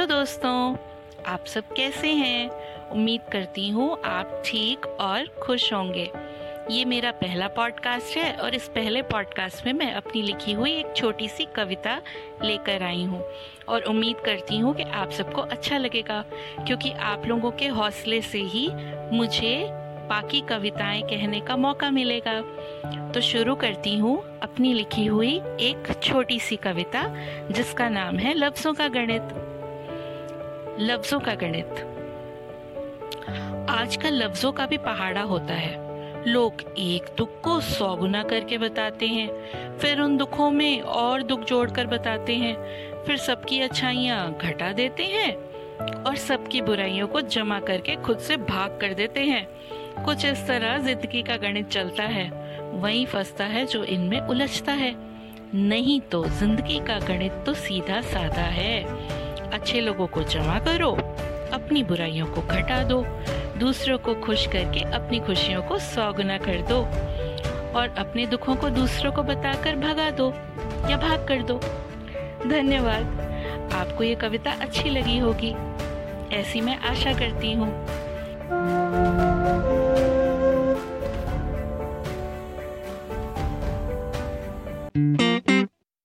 Hello दोस्तों, आप सब कैसे हैं? उम्मीद करती हूँ आप ठीक और खुश होंगे। ये मेरा पहला पॉडकास्ट है और इस पहले पॉडकास्ट में मैं अपनी लिखी हुई एक छोटी सी कविता लेकर आई हूँ। और उम्मीद करती हूँ कि आप सबको अच्छा लगेगा, क्योंकि आप लोगों के हौसले से ही मुझे बाकी कविताएँ कहने का मौका मिलेगा। तो शुरू करती हूँ अपनी लिखी हुई एक छोटी सी कविता, जिसका नाम है लफ्जों का गणित। लफ्जों का गणित। आजकल लफ्जों का भी पहाड़ा होता है। लोग एक दुख को सौ गुना करके बताते हैं, फिर उन दुखों में और दुख जोड़कर बताते हैं, फिर सबकी अच्छाइयाँ घटा देते हैं और सबकी बुराइयों को जमा करके खुद से भाग कर देते हैं। कुछ इस तरह ज़िंदगी का गणित चलता है। वही फंसता है जो इनमें उलझता है। नहीं तो ज़िंदगी का गणित तो सीधा साधा है। अच्छे लोगों को जमा करो, अपनी बुराइयों को घटा दो, दूसरों को खुश करके अपनी खुशियों को सौगुना कर दो और अपने दुखों को दूसरों को बताकर भगा दो या भाग कर दो। धन्यवाद। आपको ये कविता अच्छी लगी होगी। ऐसी मैं आशा करती हूँ। thank you